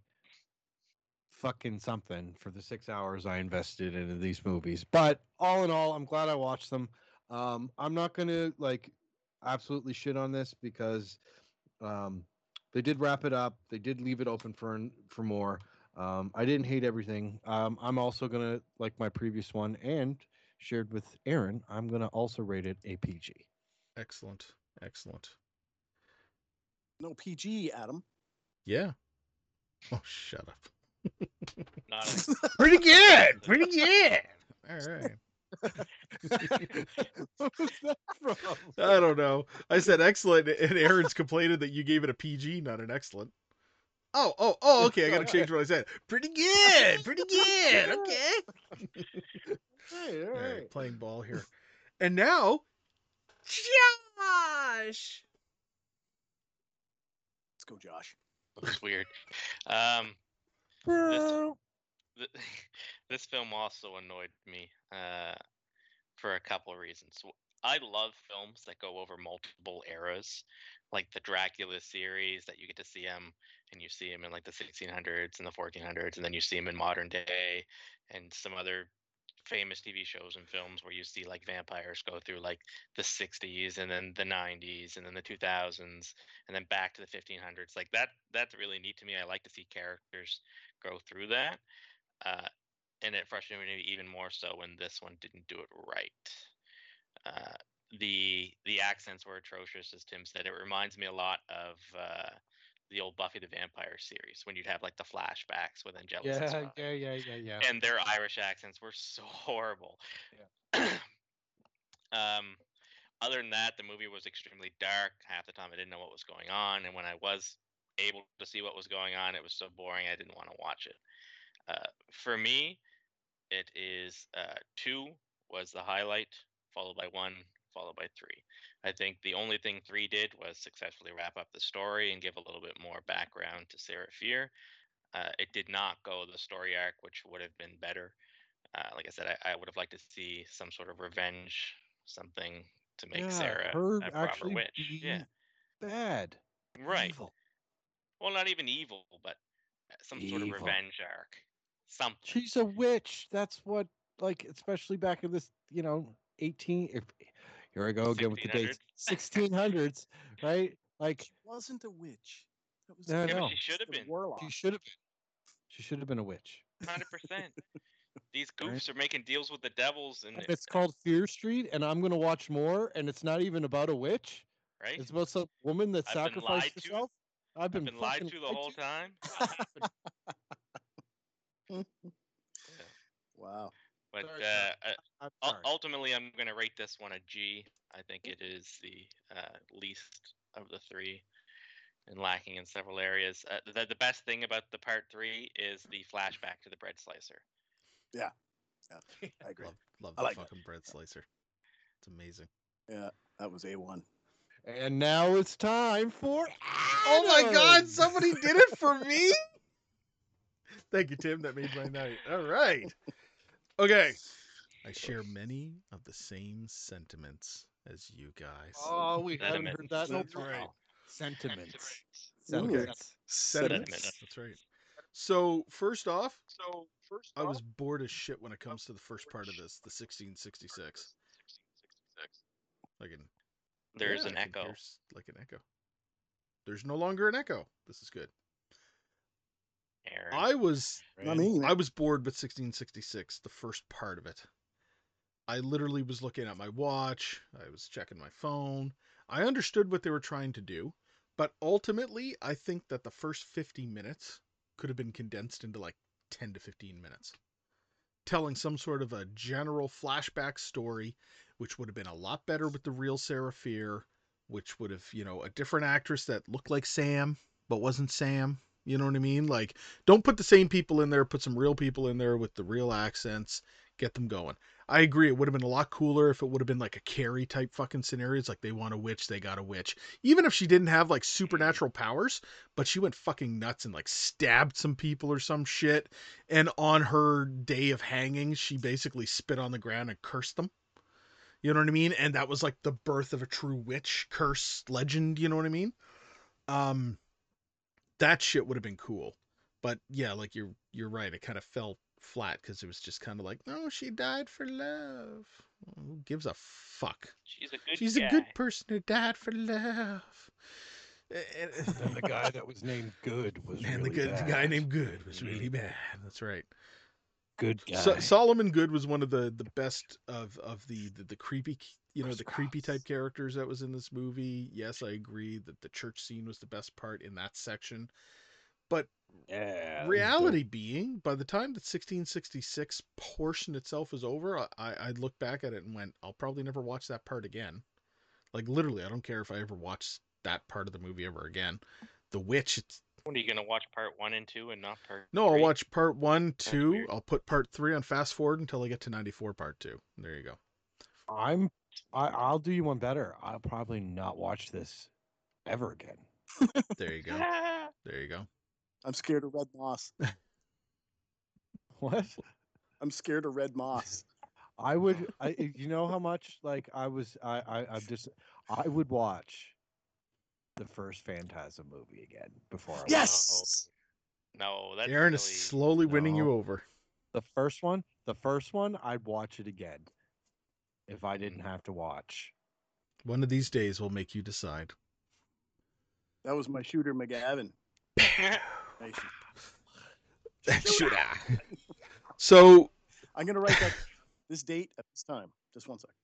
fucking something for the six hours i invested into these movies but all in all i'm glad i watched them um i'm not going to like absolutely shit on this because um they did wrap it up they did leave it open for for more um i didn't hate everything um i'm also gonna like my previous one and shared with aaron i'm gonna also rate it a pg Excellent. Excellent. No PG, Adam. Yeah. Oh, shut up. Not a, (laughs) Pretty good. Pretty good. All right. (laughs) what was that from I don't know. I said excellent, and Aaron's complaining that you gave it a PG, not an excellent. Oh, oh, oh, okay. I got to (laughs) change what I said. Pretty good. Pretty good. Okay. hey, all All right. right, playing ball here. And now, Josh. Let's go, Josh. It was weird. Um, Bro. th- (laughs) this film also annoyed me uh, for a couple of reasons. I love films that go over multiple eras, like the Dracula series that you get to see him and you see him in like the 1600s and the 1400s, and then you see him in modern day, and some other famous TV shows and films where you see like vampires go through like the 60s and then the 90s and then the 2000s and then back to the 1500s. Like that, that's really neat to me. I like to see characters go through that. Uh, and it frustrated me even more so when this one didn't do it right. Uh, the the accents were atrocious, as Tim said. It reminds me a lot of uh, the old Buffy the Vampire series when you'd have like the flashbacks with Angelus. Yeah, yeah, yeah, yeah, yeah. And their Irish accents were so (laughs) horrible. Yeah. (clears throat) um, other than that, the movie was extremely dark. Half the time, I didn't know what was going on, and when I was able to see what was going on, it was so boring I didn't want to watch it. Uh, for me, it is uh, two was the highlight, followed by one, followed by three. I think the only thing three did was successfully wrap up the story and give a little bit more background to Sarah Fear. Uh, it did not go the story arc, which would have been better. Uh, like I said, I, I would have liked to see some sort of revenge, something to make yeah, Sarah a proper actually witch. Yeah, bad. right. evil. Well, not even evil, but some sort of revenge arc. Something. She's a witch. That's what, like, especially back in this, you know, 18. If here I go again with the dates, 1600s, right? Like, She wasn't a witch. That was No, yeah, no. she should have been. warlock. she should have been. She should have been a witch. Hundred percent. (laughs) These Right. goofs are making deals with the devils, and And it's called Fear Street, and I'm gonna watch more. And it's not even about a witch. right. It's about some woman that I've been lied sacrificed to. herself. I've I've been, been lied fucking to the whole time. (laughs) Wow. But Sorry, uh, I'm ultimately, I'm going to rate this one a G. I think it is the uh, least of the three, and lacking in several areas. Uh, the the best thing about the part three is the flashback to the bread slicer. Yeah. Yeah, (laughs) I agree. Love, love I the like that. fucking bread slicer. It's amazing. Yeah, that was a one. And now it's time for. Oh my god, somebody did it for me? (laughs) Thank you, Tim. That made my night. All right. Okay. I share many of the same sentiments as you guys. Oh, we haven't heard that in a That's right. while. Sentiments. Sentiments. Sentiments. Sentiments. That's right. So, first off, So first, I was bored as shit when it comes to the first part of this, the 1666. 1666. Like an There's yeah, an echo. hear s- Like an echo. There's no longer an echo. This is good. Aaron. I was I mean I was bored with 1666, the first part of it. I literally was looking at my watch, I was checking my phone. I understood what they were trying to do, but ultimately, I think that the first 50 minutes could have been condensed into like 10 to 15 minutes. Telling some sort of a general flashback story, which would have been a lot better with the real Sarah Fear, which would have, you know, a different actress that looked like Sam, but wasn't Sam. You know what I mean? Like, don't put the same people in there, put some real people in there with the real accents, get them going. I agree, it would have been a lot cooler if it would have been like a Carrie type fucking scenarios, like they want a witch, they got a witch. Even if she didn't have like supernatural powers, but she went fucking nuts and like stabbed some people or some shit. And on her day of hanging, she basically spit on the ground and cursed them. You know what I mean? And that was like the birth of a true witch curse legend, you know what I mean? Um that shit would have been cool. But yeah, like you're you're right. It kind of fell flat because it was just kind of like, no, she died for love. Who gives a fuck? She's a good. She's guy. a good person who died for love. And- And the guy that was named Good was (laughs) Man, really the good the guy named Good was really bad. That's right. Good guy. So, Solomon Good was one of the the best of of the the, the creepy you know First the creepy type characters that was in this movie. Yes, I agree that the church scene was the best part in that section. But yeah, that was reality being, by the time the 1666 portion itself is over, I I look back at it and went, I'll probably never watch that part again. Like literally, I don't care if I ever watch that part of the movie ever again. The witch, it's When are you gonna watch part one and two and not part? no, I'll watch part one, two. I'll put part three on fast forward until I get to 94 part two. There you go. I'm. I, I'll do you one better. I'll probably not watch this ever again. (laughs) There you go. (laughs) There you go. I'm scared of red moss. (laughs) What? I'm scared of red moss. I would. I. You know how much like I was. I. I. I'm just. I would watch the first Phantasm movie again before. I watched Yes. No, that's Aaron is silly. slowly winning you over. the first one. The first one. I'd watch it again if I didn't mm. have to watch. One of these days we'll make you decide. That was my shooter McGavin. Nice. Should I? So I'm gonna write that this date at this time. Just one second.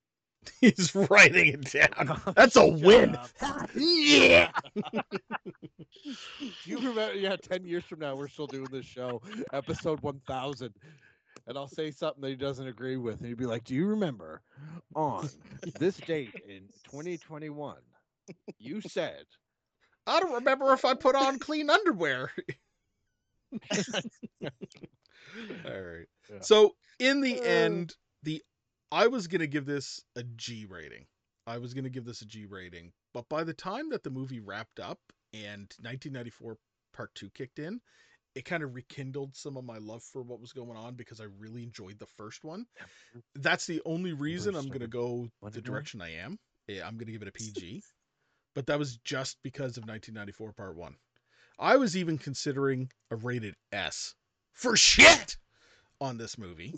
(laughs) he's writing it down. (laughs) That's a win. (laughs) yeah. Do you remember? Yeah, ten years from now, we're still doing this show, episode one thousand, and I'll say something that he doesn't agree with, and he'd be like, "Do you remember on this date in 2021, you said?" I don't remember if I put on clean underwear. All right. Yeah. So in the Uh. end, the I was gonna give this a G rating. I was gonna give this a G rating, but by the time that the movie wrapped up and 1994 Part Two kicked in, it kind of rekindled some of my love for what was going on because I really enjoyed the first one. That's the only reason I'm gonna go What the direction I am. Yeah, I'm gonna give it a PG, (laughs) but that was just because of 1994 Part One. I was even considering a rated S for shit on this movie,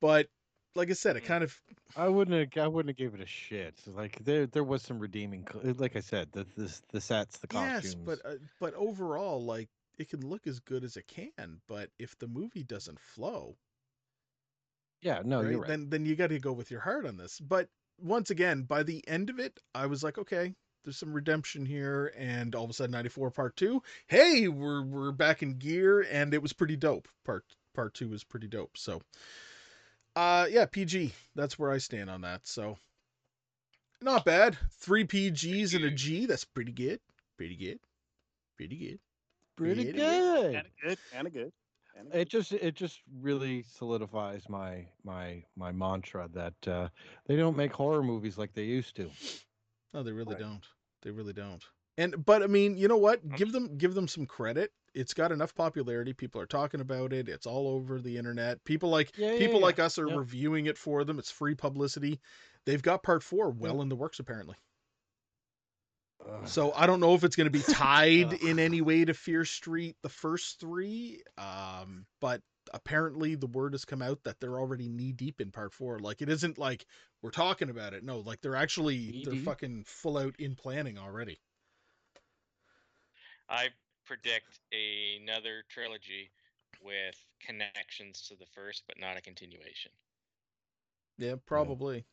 but like I said, it kind of I wouldn't. Have, I wouldn't have gave it a shit. Like there, there was some redeeming. Like I said, the the, the sets, the costumes. yes, but uh, but overall, like it can look as good as it can, but if the movie doesn't flow, yeah, no, right, you're right. then then you got to go with your heart on this. But once again, by the end of it, I was like, okay, there's some redemption here, and all of a sudden, 94 Part Two, hey, we're we're back in gear, and it was pretty dope. Part Part Two was pretty dope. So, uh, yeah, PG. That's where I stand on that. So, not bad. Three PGs and a G. That's pretty good. Pretty good. Pretty good. Pretty pretty good. And a good. And a good. And a It just it just really solidifies my my my mantra that uh, they don't make horror movies like they used to. No, they really Right. don't. They really don't. And but I mean, you know what? Give them give them some credit. It's got enough popularity. People are talking about it. It's all over the internet. People like Yeah, people yeah. like us are Yeah. reviewing it for them. It's free publicity. They've got part four well in the works apparently. Ugh. So I don't know if it's going to be tied Ugh. in any way to Fear Street, the first three. Um, but apparently the word has come out that they're already knee deep in part four. Like it isn't like we're talking about it. No, like they're actually they're Knee-deep? fucking full out in planning already. I predict another trilogy with connections to the first, but not a continuation. Yeah, probably.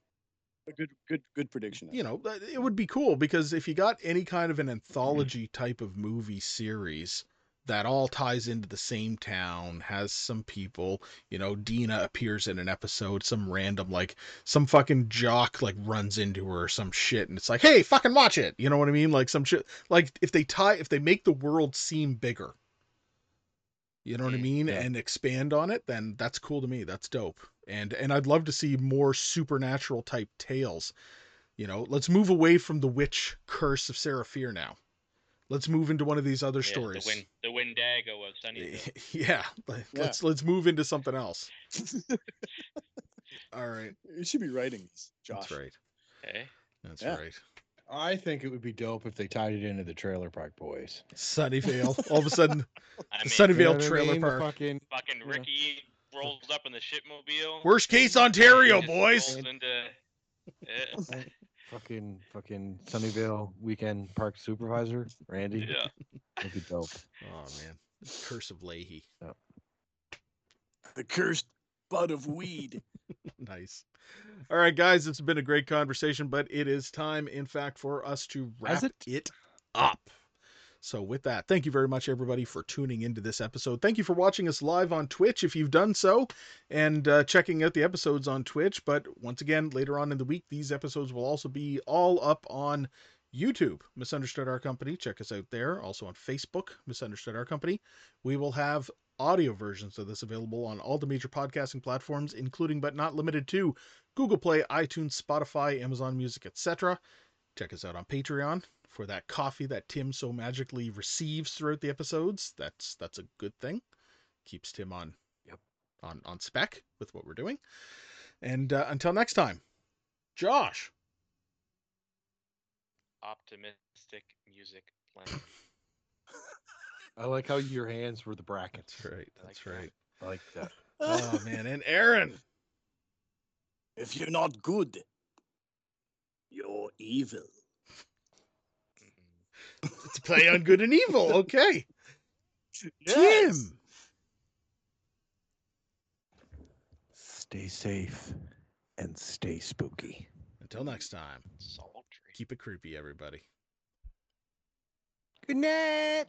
a good, good, good prediction. You know, it would be cool because if you got any kind of an anthology type of movie series that all ties into the same town, has some people, you know, Dina appears in an episode, some random like some fucking jock like runs into her or some shit and it's like, "Hey, fucking watch it." You know what I mean? Like some shit like if they tie if they make the world seem bigger. You know what I Mm, mean? yeah. And expand on it, then that's cool to me. That's dope. And and I'd love to see more supernatural type tales. You know, let's move away from the witch curse of Sarah Fear now. Let's move into one of these other Yeah, stories. The, win- the Wendigo of Sunnyvale. (laughs) yeah, like, Yeah. let's let's move into something else. (laughs) All right, you should be writing these, Josh. that's right. Okay. That's Yeah. right. I think it would be dope if they tied it into the Trailer Park Boys. Sunnyvale. (laughs) All of a sudden, I mean, Sunnyvale You know what I Trailer mean? Park. Fucking fucking yeah. Ricky rolls up in the shipmobile. Worst case Ontario, boys. Into, yeah. Fucking fucking Sunnyvale weekend park supervisor Randy. yeah. That'd be dope. Oh man, Curse of Lahey. The cursed bud of weed. (laughs) nice. All right, guys, it's been a great conversation, but it is time, in fact, for us to wrap Has it? it? up. So, with that, thank you very much, everybody, for tuning into this episode. Thank you for watching us live on Twitch if you've done so, and uh, checking out the episodes on Twitch. But once again, later on in the week, these episodes will also be all up on YouTube, Misunderstood Our Company. Check us out there. Also on Facebook, Misunderstood Our Company. We will have audio versions of this available on all the major podcasting platforms, including but not limited to Google Play, iTunes, Spotify, Amazon Music, etc. Check us out on Patreon. For that coffee that Tim so magically receives throughout the episodes. That's that's a good thing. Keeps Tim on Yep. on on spec with what we're doing. And uh, until next time, Josh. Optimistic music playing. (laughs) I like how your hands were the brackets. That's right. I like That's that. right. I like that. (laughs) Oh man, and Aaron. If you're not good, you're evil. It's play on good and evil. (laughs) Okay. Tim. Stay safe and stay spooky. Until next time, Sultry. keep it creepy, everybody. Good night.